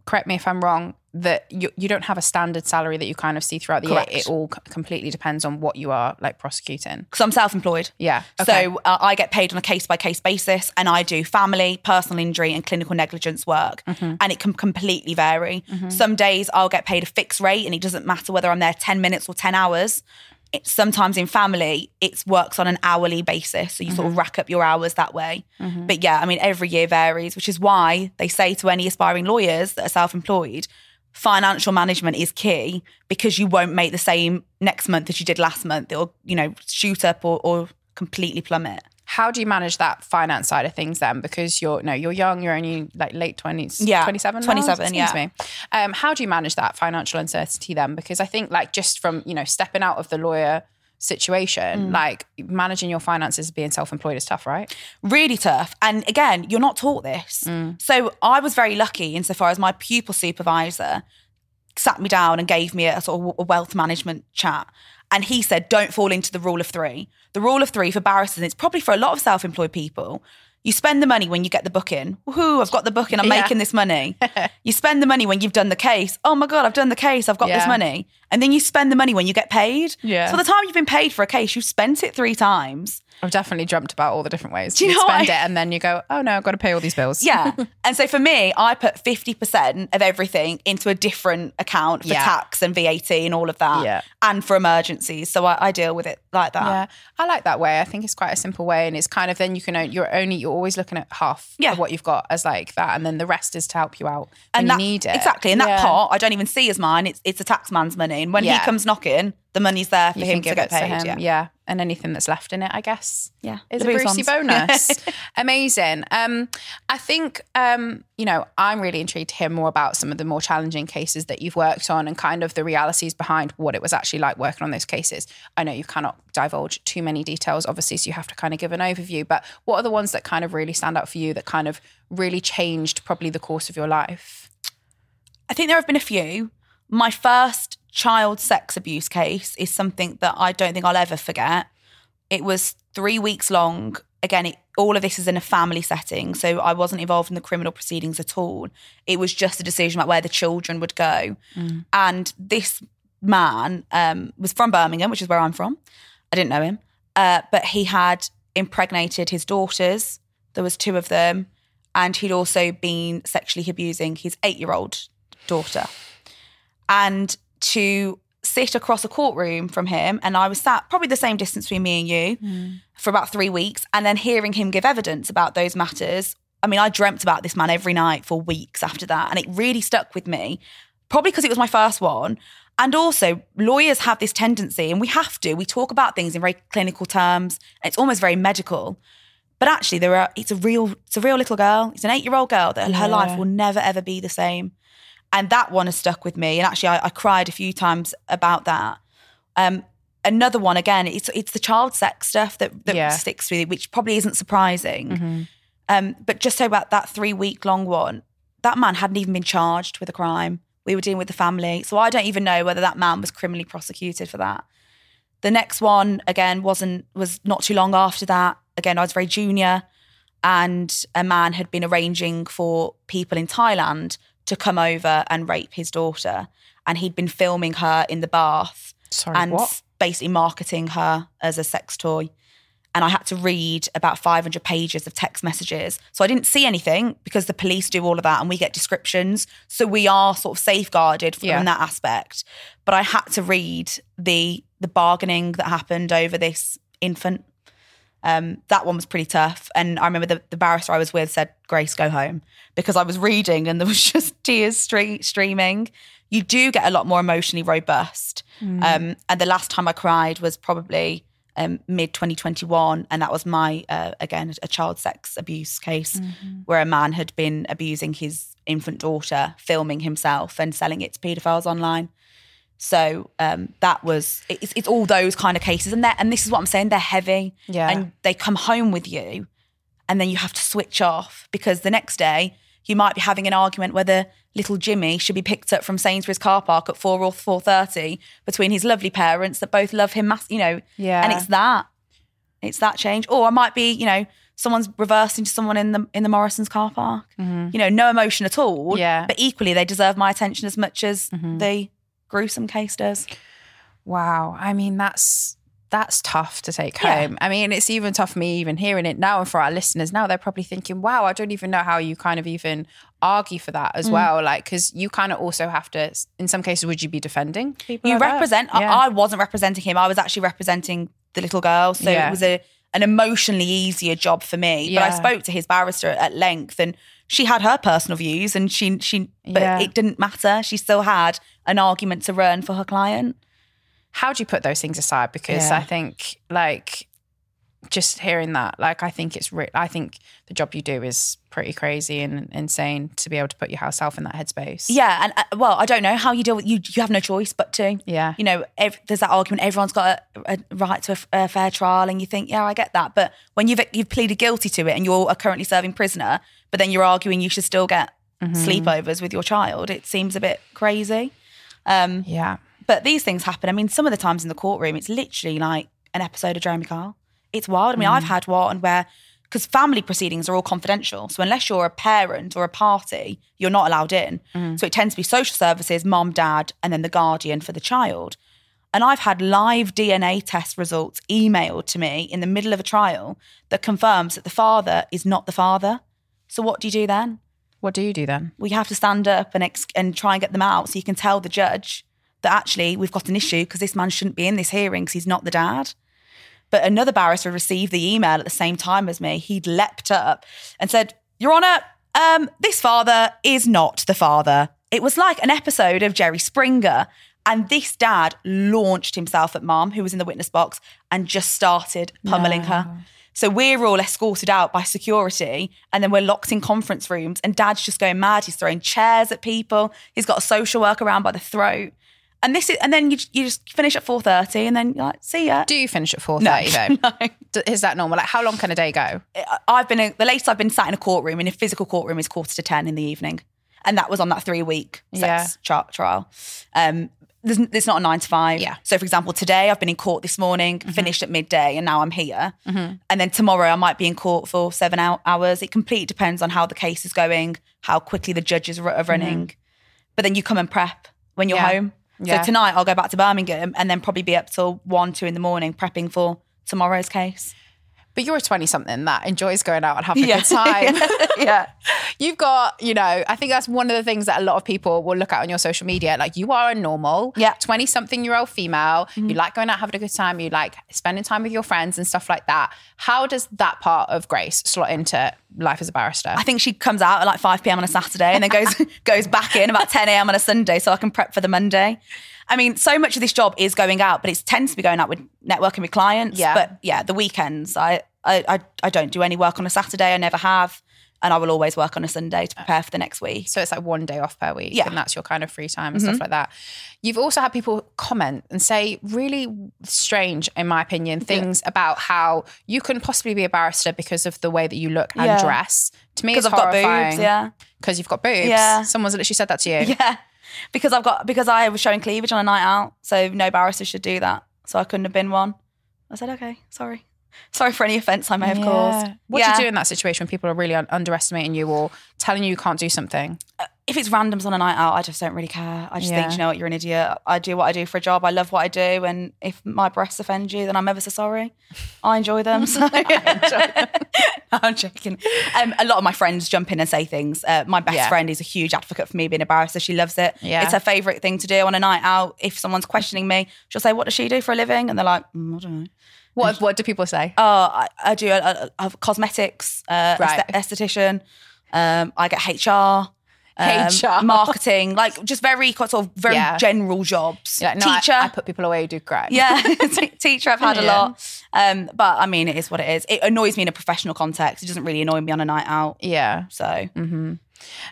[SPEAKER 1] correct me if I'm wrong, that you, you don't have a standard salary that you kind of see throughout the
[SPEAKER 2] Correct.
[SPEAKER 1] year. It all c- completely depends on what you are like prosecuting.
[SPEAKER 2] Because I'm self employed.
[SPEAKER 1] Yeah. Okay.
[SPEAKER 2] So uh, I get paid on a case by case basis, and I do family, personal injury, and clinical negligence work,
[SPEAKER 1] Mm-hmm.
[SPEAKER 2] and it can completely vary. Some days I'll get paid a fixed rate, and it doesn't matter whether I'm there ten minutes or ten hours. It, sometimes in family, it works on an hourly basis, so you sort
[SPEAKER 1] Mm-hmm.
[SPEAKER 2] of rack up your hours that way. But yeah, I mean, every year varies, which is why they say to any aspiring lawyers that are self-employed. Financial management is key because you won't make the same next month as you did last month. It'll, you know, shoot up or, or completely plummet.
[SPEAKER 1] How do you manage that finance side of things then? Because you're no, you're young. You're only like late twenties.
[SPEAKER 2] Yeah,
[SPEAKER 1] twenty seven.
[SPEAKER 2] 27, yeah.
[SPEAKER 1] Me. Um, how do you manage that financial uncertainty then? Because I think like just from you know stepping out of the lawyer
[SPEAKER 2] Mm.
[SPEAKER 1] situation, like managing your finances, being self employed is tough, right?
[SPEAKER 2] really tough. And again, you're not taught this. So I was very lucky insofar as my pupil supervisor sat me down and gave me a sort of a wealth management chat. And he said, don't fall into the rule of three. The rule of three for barristers, and it's probably for a lot of self employed people. You spend the money when you get the booking. Woohoo, I've got the booking, I'm
[SPEAKER 1] Yeah.
[SPEAKER 2] making this money. you spend the money when you've done the case. Oh my God, I've done the case, I've got this money. And then you spend the money when you get paid.
[SPEAKER 1] Yeah.
[SPEAKER 2] So the time you've been paid for a case, you've spent it three times.
[SPEAKER 1] I've definitely dreamt about all the different ways.
[SPEAKER 2] Do you know
[SPEAKER 1] spend
[SPEAKER 2] I-
[SPEAKER 1] it and then you go, oh no, I've got to pay all these bills.
[SPEAKER 2] Yeah. and so for me, I put 50% of everything into a different account for
[SPEAKER 1] Yeah.
[SPEAKER 2] tax and VAT and all of that.
[SPEAKER 1] Yeah.
[SPEAKER 2] And for emergencies. So I, I deal with it like that.
[SPEAKER 1] Yeah, I like that way. I think it's quite a simple way, and it's kind of then you can o- you're only you're always looking at half
[SPEAKER 2] Yeah.
[SPEAKER 1] of what you've got as like that, and then the rest is to help you out when
[SPEAKER 2] And that,
[SPEAKER 1] you need it.
[SPEAKER 2] Exactly. And
[SPEAKER 1] Yeah.
[SPEAKER 2] that pot I don't even see as mine. It's it's a tax man's money. And when
[SPEAKER 1] Yeah.
[SPEAKER 2] he comes knocking, the money's there for
[SPEAKER 1] you
[SPEAKER 2] him to get paid.
[SPEAKER 1] to him.
[SPEAKER 2] Yeah.
[SPEAKER 1] And anything that's left in it, I guess.
[SPEAKER 2] Yeah.
[SPEAKER 1] is
[SPEAKER 2] The
[SPEAKER 1] a Brucey bonus. Amazing. Um, I think um, you know I'm really intrigued to hear more about some of the more challenging cases that you've worked on and kind of the realities behind what it was actually like working on those cases. I know you cannot divulge too many details, obviously, so you have to kind of give an overview. But what are the ones that kind of really stand out for you that kind of really changed probably the course of your life?
[SPEAKER 2] I think there have been a few. My first child sex abuse case is something that I don't think I'll ever forget. It was three weeks long. Again, it, all of this is in a family setting. So I wasn't involved in the criminal proceedings at all. It was just a decision about where the children would go. And this man um, was from Birmingham, which is where I'm from. I didn't know him. Uh, but he had impregnated his daughters. There was two of them. And he'd also been sexually abusing his eight-year-old daughter. And to sit across a courtroom from him, and I was sat probably the same distance between me and you hmm. for about three weeks, and then hearing him give evidence about those matters. I mean, I dreamt about this man every night for weeks after that, and it really stuck with me, probably because it was my first one. And also, lawyers have this tendency, and we have to, we talk about things in very clinical terms. It's almost very medical. But actually, there are. It's a real. It's a real little girl. It's an eight-year-old girl that her life will never ever be the same. And that one has stuck with me. And actually, I, I cried a few times about that. Um, another one again. It's it's the child sex stuff that that
[SPEAKER 1] Yeah.
[SPEAKER 2] sticks with you, which probably isn't surprising.
[SPEAKER 1] Mm-hmm.
[SPEAKER 2] Um, but just so about that three-week long one, that man hadn't even been charged with a crime. We were dealing with the family, so I don't even know whether that man was criminally prosecuted for that. The next one again wasn't was not too long after that. Again, I was very junior, and a man had been arranging for people in Thailand to come over and rape his daughter, and he'd been filming her in the bath
[SPEAKER 1] Sorry,
[SPEAKER 2] and
[SPEAKER 1] what?
[SPEAKER 2] basically marketing her as a sex toy. And I had to read about 500 pages of text messages. So I didn't see anything because the police do all of that and we get descriptions. So we are sort of safeguarded from
[SPEAKER 1] Yeah.
[SPEAKER 2] that aspect. But I had to read the the bargaining that happened over this infant. Um, that one was pretty tough. And I remember the, the barrister I was with said, Grace, go home. Because I was reading and there was just tears stre- streaming. You do get a lot more emotionally robust. Um, and the last time I cried was probably um, mid 2021. And that was my, uh, again, a child sex abuse case where a man had been abusing his infant daughter, filming himself and selling it to paedophiles online. So um, that was it's, it's all those kind of cases, and and this is what I'm saying. They're heavy,
[SPEAKER 1] Yeah.
[SPEAKER 2] and they come home with you, and then you have to switch off because the next day you might be having an argument whether little Jimmy should be picked up from Sainsbury's car park at four or four thirty between his lovely parents that both love him, mass- you know,
[SPEAKER 1] Yeah.
[SPEAKER 2] and it's that, it's that change. Or I might be, you know, someone's reversed into someone in the in the Morrisons car park. You know, no emotion at all.
[SPEAKER 1] Mm-hmm. Yeah. Mm-hmm.
[SPEAKER 2] but equally they deserve my attention as much as the gruesome case does.
[SPEAKER 1] Wow. I mean, that's that's tough to take
[SPEAKER 2] Yeah.
[SPEAKER 1] home. I mean, it's even tough for me even hearing it now and for our listeners now, they're probably thinking, wow, I don't even know how you kind of even argue for that
[SPEAKER 2] Mm.
[SPEAKER 1] as well. Like, because you kind of also have to, in some cases, would you be defending people?
[SPEAKER 2] You
[SPEAKER 1] like
[SPEAKER 2] represent. I-
[SPEAKER 1] Yeah.
[SPEAKER 2] I, wasn't representing him. I was actually representing the little girl. So
[SPEAKER 1] Yeah.
[SPEAKER 2] it was a an emotionally easier job for me. But I spoke to his barrister at length, and she had her personal views, and she she. But
[SPEAKER 1] Yeah.
[SPEAKER 2] it didn't matter. She still had an argument to run for her client.
[SPEAKER 1] how do you put those things aside? Because
[SPEAKER 2] Yeah.
[SPEAKER 1] I think, like, just hearing that, like, I think it's, re- I think the job you do is pretty crazy and insane to be able to put yourself in that headspace.
[SPEAKER 2] Yeah, and uh, well, I don't know how you deal with you. You have no choice but to.
[SPEAKER 1] Yeah.
[SPEAKER 2] You know, ev- there's that argument. Everyone's got a, a right to a, f- a fair trial, and you think, yeah, I get that. But when you've you've pleaded guilty to it, and you're currently serving prisoner, but then you're arguing you should still get
[SPEAKER 1] Mm-hmm.
[SPEAKER 2] sleepovers with your child, it seems a bit crazy. Um,
[SPEAKER 1] Yeah.
[SPEAKER 2] But these things happen. I mean, some of the times in the courtroom, it's literally like an episode of Jeremy Kyle. It's wild. I mean, I've had one and where because family proceedings are all confidential. So unless you're a parent or a party, you're not allowed in. So it tends to be social services, mom, dad, and then the guardian for the child. And I've had live DNA test results emailed to me in the middle of a trial that confirms that the father is not the father. So what do you do then?
[SPEAKER 1] What do you do then?
[SPEAKER 2] We have to stand up and ex- and try and get them out so you can tell the judge that actually we've got an issue because this man shouldn't be in this hearing because he's not the dad. But another barrister received the email at the same time as me. He'd leapt up and said, Your Honour, um, this father is not the father. It was like an episode of Jerry Springer. And this dad launched himself at mom, who was in the witness box, and just started pummeling her. So we're all escorted out by security, and then we're locked in conference rooms. And dad's just going mad. He's throwing chairs at people. He's got a social worker around by the throat. And this is, and then you, you just finish at four thirty, and then you're like, see ya.
[SPEAKER 1] Do you finish at four thirty though?
[SPEAKER 2] No.
[SPEAKER 1] Is that normal? Like, how long can a day go?
[SPEAKER 2] I've been the latest I've been sat in a courtroom in a physical courtroom is quarter to ten in the evening, and that was on that three week sex tri- trial. Um, it's not a nine to five.
[SPEAKER 1] Yeah.
[SPEAKER 2] So, for example, today I've been in court this morning, mm-hmm. finished at midday, and now I'm here. Mm-hmm. And then tomorrow I might be in court for seven hou- hours. It completely depends on how the case is going, how quickly the judges are running. Mm-hmm. But then you come and prep when you're
[SPEAKER 1] Yeah.
[SPEAKER 2] home.
[SPEAKER 1] Yeah.
[SPEAKER 2] So tonight I'll go back to Birmingham and then probably be up till one, two in the morning prepping for tomorrow's case.
[SPEAKER 1] But you're a 20 something that enjoys going out and having a good time.
[SPEAKER 2] yeah.
[SPEAKER 1] You've got, you know, I think that's one of the things that a lot of people will look at on your social media. Like you are a normal
[SPEAKER 2] Yeah. Mm-hmm.
[SPEAKER 1] 20 something year old female. You like going out, having a good time. You like spending time with your friends and stuff like that. How does that part of Grace slot into life as a barrister?
[SPEAKER 2] I think she comes out at like 5 p.m. on a Saturday and then goes goes back in about 10 a.m. on a Sunday so I can prep for the Monday. I mean, so much of this job is going out, but it tends to be going out with networking with clients.
[SPEAKER 1] Yeah.
[SPEAKER 2] But yeah, the weekends, I, I I I don't do any work on a Saturday. I never have. And I will always work on a Sunday to prepare for the next week.
[SPEAKER 1] So it's like one day off per week,
[SPEAKER 2] Yeah.
[SPEAKER 1] and that's your kind of free time and mm-hmm. stuff like that. You've also had people comment and say really strange, in my opinion, things about how you couldn't possibly be a barrister because of the way that you look and
[SPEAKER 2] Yeah.
[SPEAKER 1] dress. To me, it's
[SPEAKER 2] Because I've got
[SPEAKER 1] horrifying.
[SPEAKER 2] boobs, yeah.
[SPEAKER 1] because you've got boobs.
[SPEAKER 2] Yeah.
[SPEAKER 1] someone's literally said that to you.
[SPEAKER 2] Yeah. Because I've got because I was showing cleavage on a night out, so no barrister should do that. So I couldn't have been one. I said, okay, sorry. Sorry for any offence I may have caused.
[SPEAKER 1] What
[SPEAKER 2] yeah.
[SPEAKER 1] do you do in that situation when people are really un- underestimating you or telling you you can't do something?
[SPEAKER 2] if it's randoms on a night out, I just don't really care. I just
[SPEAKER 1] Yeah.
[SPEAKER 2] think, you know what, you're an idiot. I do what I do for a job. I love what I do. And if my breasts offend you, then I'm ever so sorry. I enjoy them. So I'm joking. Um, a lot of my friends jump in and say things. Uh, my best
[SPEAKER 1] Yeah.
[SPEAKER 2] friend is a huge advocate for me being a barrister. She loves it.
[SPEAKER 1] Yeah.
[SPEAKER 2] It's her favourite thing to do on a night out. If someone's questioning me, she'll say, What does she do for a living? And they're like, "Mm, I don't know.
[SPEAKER 1] What What do people say?
[SPEAKER 2] Oh, I, I do cosmetics, uh,
[SPEAKER 1] Right.
[SPEAKER 2] esthetician. Um, I get HR. um,
[SPEAKER 1] HR.
[SPEAKER 2] marketing, like just very sort of very
[SPEAKER 1] Yeah.
[SPEAKER 2] general jobs.
[SPEAKER 1] Like, no,
[SPEAKER 2] Teacher,
[SPEAKER 1] I, put people away who do crime.
[SPEAKER 2] yeah, T- teacher. I've had a lot, um, but I mean, it is what it is. It annoys me in a professional context. It doesn't really annoy me on a night out.
[SPEAKER 1] Yeah.
[SPEAKER 2] So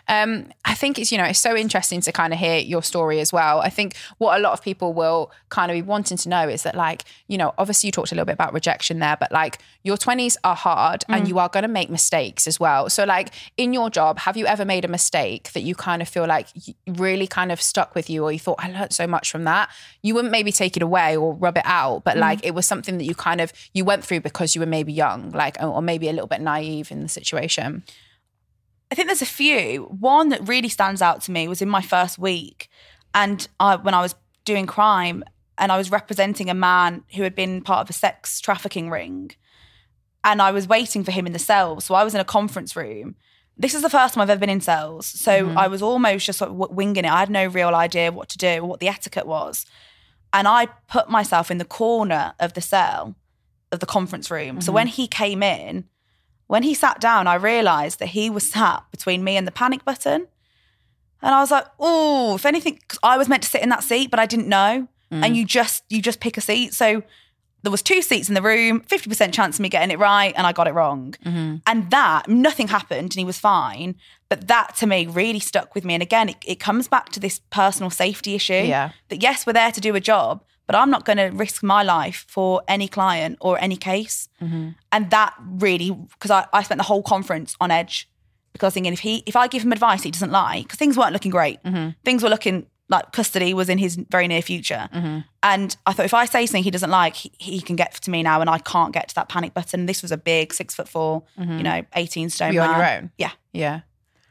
[SPEAKER 1] Um, I think it's you know it's so interesting to kind of hear your story as well. I think what a lot of people will kind of be wanting to know is that like you know obviously you talked a little bit about rejection there, but like your twenties are hard and you are going to make mistakes as well. So like in your job, have you ever made a mistake that you kind of feel like really kind of stuck with you, or you thought I learned so much from that? You wouldn't maybe take it away or rub it out, but like it was something that you kind of you went through because you were maybe young, like or maybe a little bit naive in the situation.
[SPEAKER 2] I think there's a few. One that really stands out to me was in my first week, and I, when I was doing crime, and I was representing a man who had been part of a sex trafficking ring, and I was waiting for him in the cell. So I was in a conference room. This is the first time I've ever been in cells, so mm-hmm. I was almost just sort of winging it. I had no real idea what to do, what the etiquette was, and I put myself in the corner of the cell of the conference room. So mm-hmm. when he came in, when he sat down, I realised that he was sat between me and the panic button. And I was like, oh, if anything, 'cause I was meant to sit in that seat, but I didn't know. Mm. And you just you just pick a seat. So there was two seats in the room, 50% chance of me getting it right, and I got it wrong. Mm-hmm. And that, nothing happened and he was fine. But that to me really stuck with me. And again, it, it comes back to this personal safety issue.
[SPEAKER 1] Yeah.
[SPEAKER 2] That yes, we're there to do a job, but I'm not going to risk my life for any client or any case. Mm-hmm. And that really, because I, I spent the whole conference on edge because I was thinking if he, if I give him advice he doesn't like, because things weren't looking great. Mm-hmm. Things were looking like custody was in his very near future. Mm-hmm. And I thought if I say something he doesn't like, he, he can get to me now, and I can't get to that panic button. This was a big six foot 4 you know, eighteen stone.
[SPEAKER 1] Were you on your own?
[SPEAKER 2] Yeah.
[SPEAKER 1] Yeah.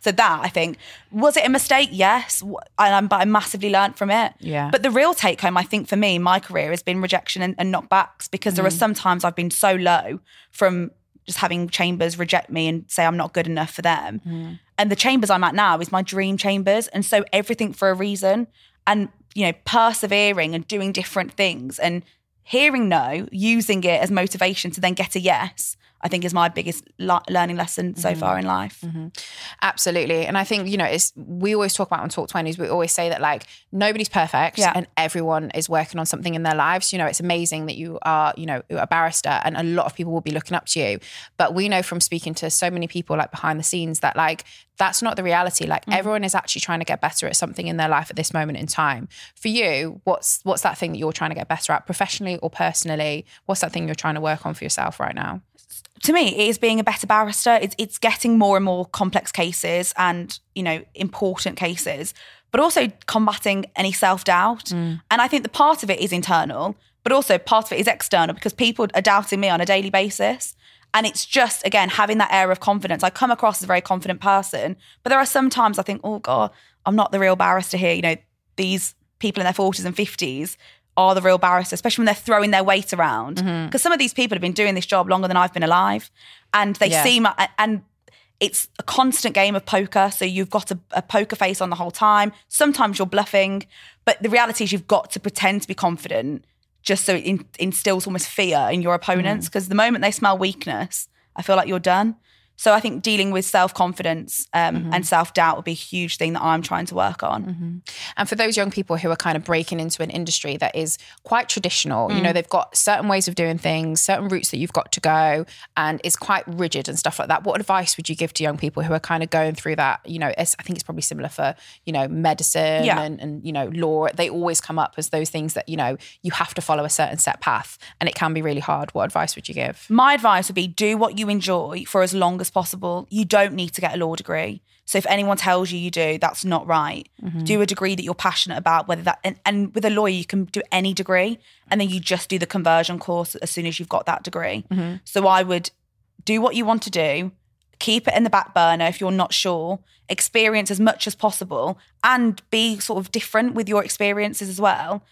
[SPEAKER 2] So that I think was it a mistake? Yes, and but I massively learned from it.
[SPEAKER 1] Yeah.
[SPEAKER 2] But the real take home, I think, for me, my career has been rejection and, and knockbacks because
[SPEAKER 1] Mm.
[SPEAKER 2] there are some times I've been so low from just having chambers reject me and say I'm not good enough for them.
[SPEAKER 1] Mm.
[SPEAKER 2] And the chambers I'm at now is my dream chambers, and so everything for a reason. And you know, persevering and doing different things and hearing no, using it as motivation to then get a yes. I think is my biggest le- learning lesson so
[SPEAKER 1] Mm-hmm.
[SPEAKER 2] far in life.
[SPEAKER 1] Absolutely. And I think, you know, it's we always talk about on Talk Twenties, we always say that like nobody's perfect
[SPEAKER 2] Yeah.
[SPEAKER 1] and everyone is working on something in their lives. You know, it's amazing that you are, you know, a barrister and a lot of people will be looking up to you. But we know from speaking to so many people like behind the scenes that like that's not the reality. Like everyone is actually trying to get better at something in their life at this moment in time. For you, what's what's that thing that you're trying to get better at professionally or personally? What's that thing you're trying to work on for yourself right now?
[SPEAKER 2] To me, it is being a better barrister. It's it's getting more and more complex cases and you know important cases, but also combating any self doubt. Mm. And I think the part of it is internal, but also part of it is external because people are doubting me on a daily basis. And it's just again having that air of confidence. I come across as a very confident person, but there are some times I think, oh god, I'm not the real barrister here. You know, these people in their 40s and 50s are the real barrister, especially when they're throwing their weight around. Mm-hmm. Because some of these people have been doing this job longer than I've been alive, and they
[SPEAKER 1] Yeah.
[SPEAKER 2] seem and it's a constant game of poker. So you've got a, a poker face on the whole time. Sometimes you're bluffing, but the reality is you've got to pretend to be confident just so it in, instills almost fear in your opponents. Mm. Because the moment they smell weakness, I feel like you're done. So I think dealing with self confidence um, mm-hmm. and self doubt would be a huge thing that I'm trying to work on. Mm-hmm.
[SPEAKER 1] And for those young people who are kind of breaking into an industry that is quite traditional, you know, mm. they've got certain ways of doing things, certain routes that you've got to go, and it's quite rigid and stuff like that. What advice would you give to young people who are kind of going through that? You know, it's, I think it's probably similar for, you know, medicine
[SPEAKER 2] Yeah.
[SPEAKER 1] and, and, you know, law. They always come up as those things that, you know, you have to follow a certain set path and it can be really hard. What advice would you give?
[SPEAKER 2] My advice would be do what you enjoy for as long as possible. You don't need to get a law degree. So if anyone tells you you do, that's not right. Mm-hmm. Do a degree that you're passionate about, whether that and, and with a lawyer you can do any degree and then you just do the conversion course as soon as you've got that degree. Mm-hmm. So I would do what you want to do, keep it in the back burner if you're not sure, experience as much as possible and be sort of different with your experiences as well.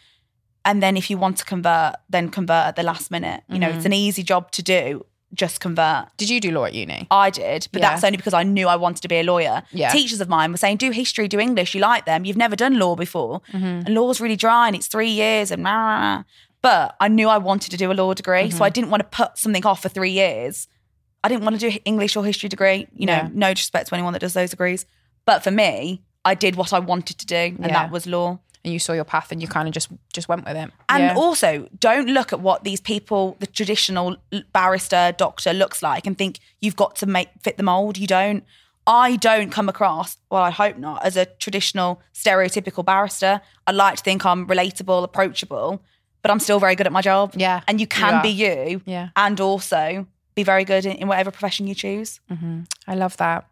[SPEAKER 2] And then if you want to convert, then convert at the last minute. You know, it's mm-hmm. an easy job to do, just convert.
[SPEAKER 1] Did you do law at uni?
[SPEAKER 2] I did, but
[SPEAKER 1] Yeah.
[SPEAKER 2] that's only because I knew I wanted to be a lawyer.
[SPEAKER 1] Yeah.
[SPEAKER 2] Teachers of mine were saying, do history, do English, you like them. You've never done law before.
[SPEAKER 1] Mm-hmm.
[SPEAKER 2] And law's really dry and it's three years and. But I knew I wanted to do a law degree. So I
[SPEAKER 1] Mm-hmm.
[SPEAKER 2] didn't want to put something off for three years. I didn't want to do English or history degree. You know,
[SPEAKER 1] Yeah.
[SPEAKER 2] no disrespect to anyone that does those degrees. But for me, I did what I wanted to do, and
[SPEAKER 1] Yeah.
[SPEAKER 2] that was law.
[SPEAKER 1] And you saw your path and you kind of just just went with it.
[SPEAKER 2] And
[SPEAKER 1] Yeah.
[SPEAKER 2] also, don't look at what these people, the traditional barrister, doctor looks like and think you've got to make fit the mold. You don't. I don't come across, well, I hope not, as a traditional stereotypical barrister. I like to think I'm relatable, approachable, but I'm still very good at my job.
[SPEAKER 1] Yeah,
[SPEAKER 2] And you
[SPEAKER 1] you
[SPEAKER 2] can
[SPEAKER 1] are.
[SPEAKER 2] be you
[SPEAKER 1] Yeah.
[SPEAKER 2] and also be very good in, in whatever profession you choose. Mm-hmm.
[SPEAKER 1] I love that.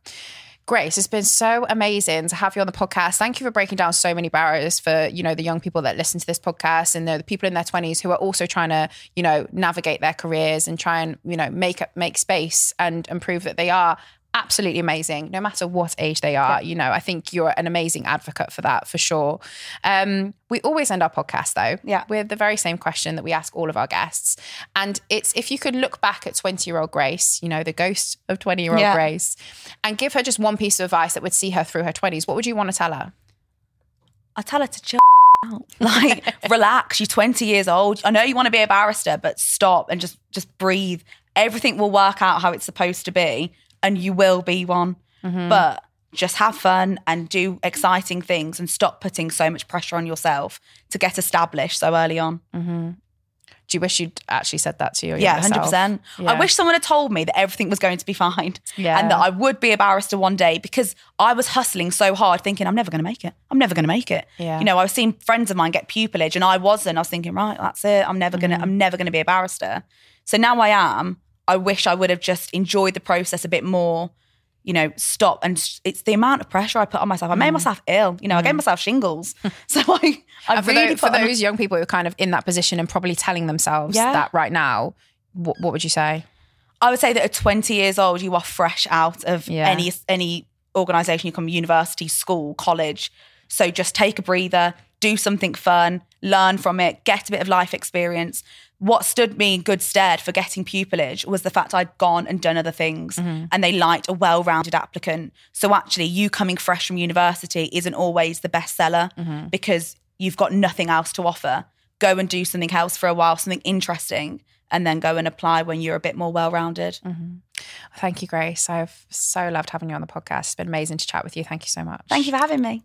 [SPEAKER 1] Grace, it's been so amazing to have you on the podcast. Thank you for breaking down so many barriers for, you know, the young people that listen to this podcast and the, people in their 20s who are also trying to, you know, navigate their careers and try and, you know, make make space and, and prove that they are absolutely amazing no matter what age they are. You know, I think you're an amazing advocate for that for sure. Um, we always end our podcast though
[SPEAKER 2] Yeah.
[SPEAKER 1] with the very same question that we ask all of our guests. And it's if you could look back at 20 year old Grace, you know, the ghost of 20 year old
[SPEAKER 2] Yeah.
[SPEAKER 1] Grace, and give her just one piece of advice that would see her through her 20s, what would you want to tell her?
[SPEAKER 2] I tell her to chill out. Like, relax. You're 20 years old. I know you want to be a barrister, but stop and just just breathe. Everything will work out how it's supposed to be, and you will be one. But just have fun and do exciting things and stop putting so much pressure on yourself to get established so early on.
[SPEAKER 1] Do you wish you'd actually said that to your
[SPEAKER 2] Yeah, hundred
[SPEAKER 1] self?
[SPEAKER 2] percent.
[SPEAKER 1] Yeah.
[SPEAKER 2] I wish someone had told me that everything was going to be fine,
[SPEAKER 1] Yeah.
[SPEAKER 2] and that I would be a barrister one day because I was hustling so hard, thinking I'm never going to make it. I'm never going to make it.
[SPEAKER 1] Yeah.
[SPEAKER 2] You know, I was seeing friends of mine get pupillage, and I wasn't. I was thinking, right, that's it. I'm never gonna.
[SPEAKER 1] Mm-hmm.
[SPEAKER 2] I'm never going to be a barrister. So now I am. I wish I would have just enjoyed the process a bit more. you know, stop. And it's the amount of pressure I put on myself. I made mm. myself ill. You know, I gave mm. myself shingles. So I, I
[SPEAKER 1] And for,
[SPEAKER 2] really
[SPEAKER 1] tho- for those young people who are kind of in that position and probably telling themselves
[SPEAKER 2] Yeah.
[SPEAKER 1] that right now, what, what would you say?
[SPEAKER 2] I would say that at 20 years old, you are fresh out of
[SPEAKER 1] Yeah.
[SPEAKER 2] any any organization. You come university, school, college. So just take a breather, do something fun, learn from it, get a bit of life experience. What stood me in good stead for getting pupillage was the fact I'd gone and done other things mm-hmm. and they liked a well rounded applicant. So actually, you coming fresh from university isn't always the best seller mm-hmm. because you've got nothing else to offer. Go and do something else for a while, something interesting, and then go and apply when you're a bit more well rounded. Mm-hmm.
[SPEAKER 1] Thank you, Grace. I've so loved having you on the podcast. It's been amazing to chat with you. Thank you so much.
[SPEAKER 2] Thank you for having me.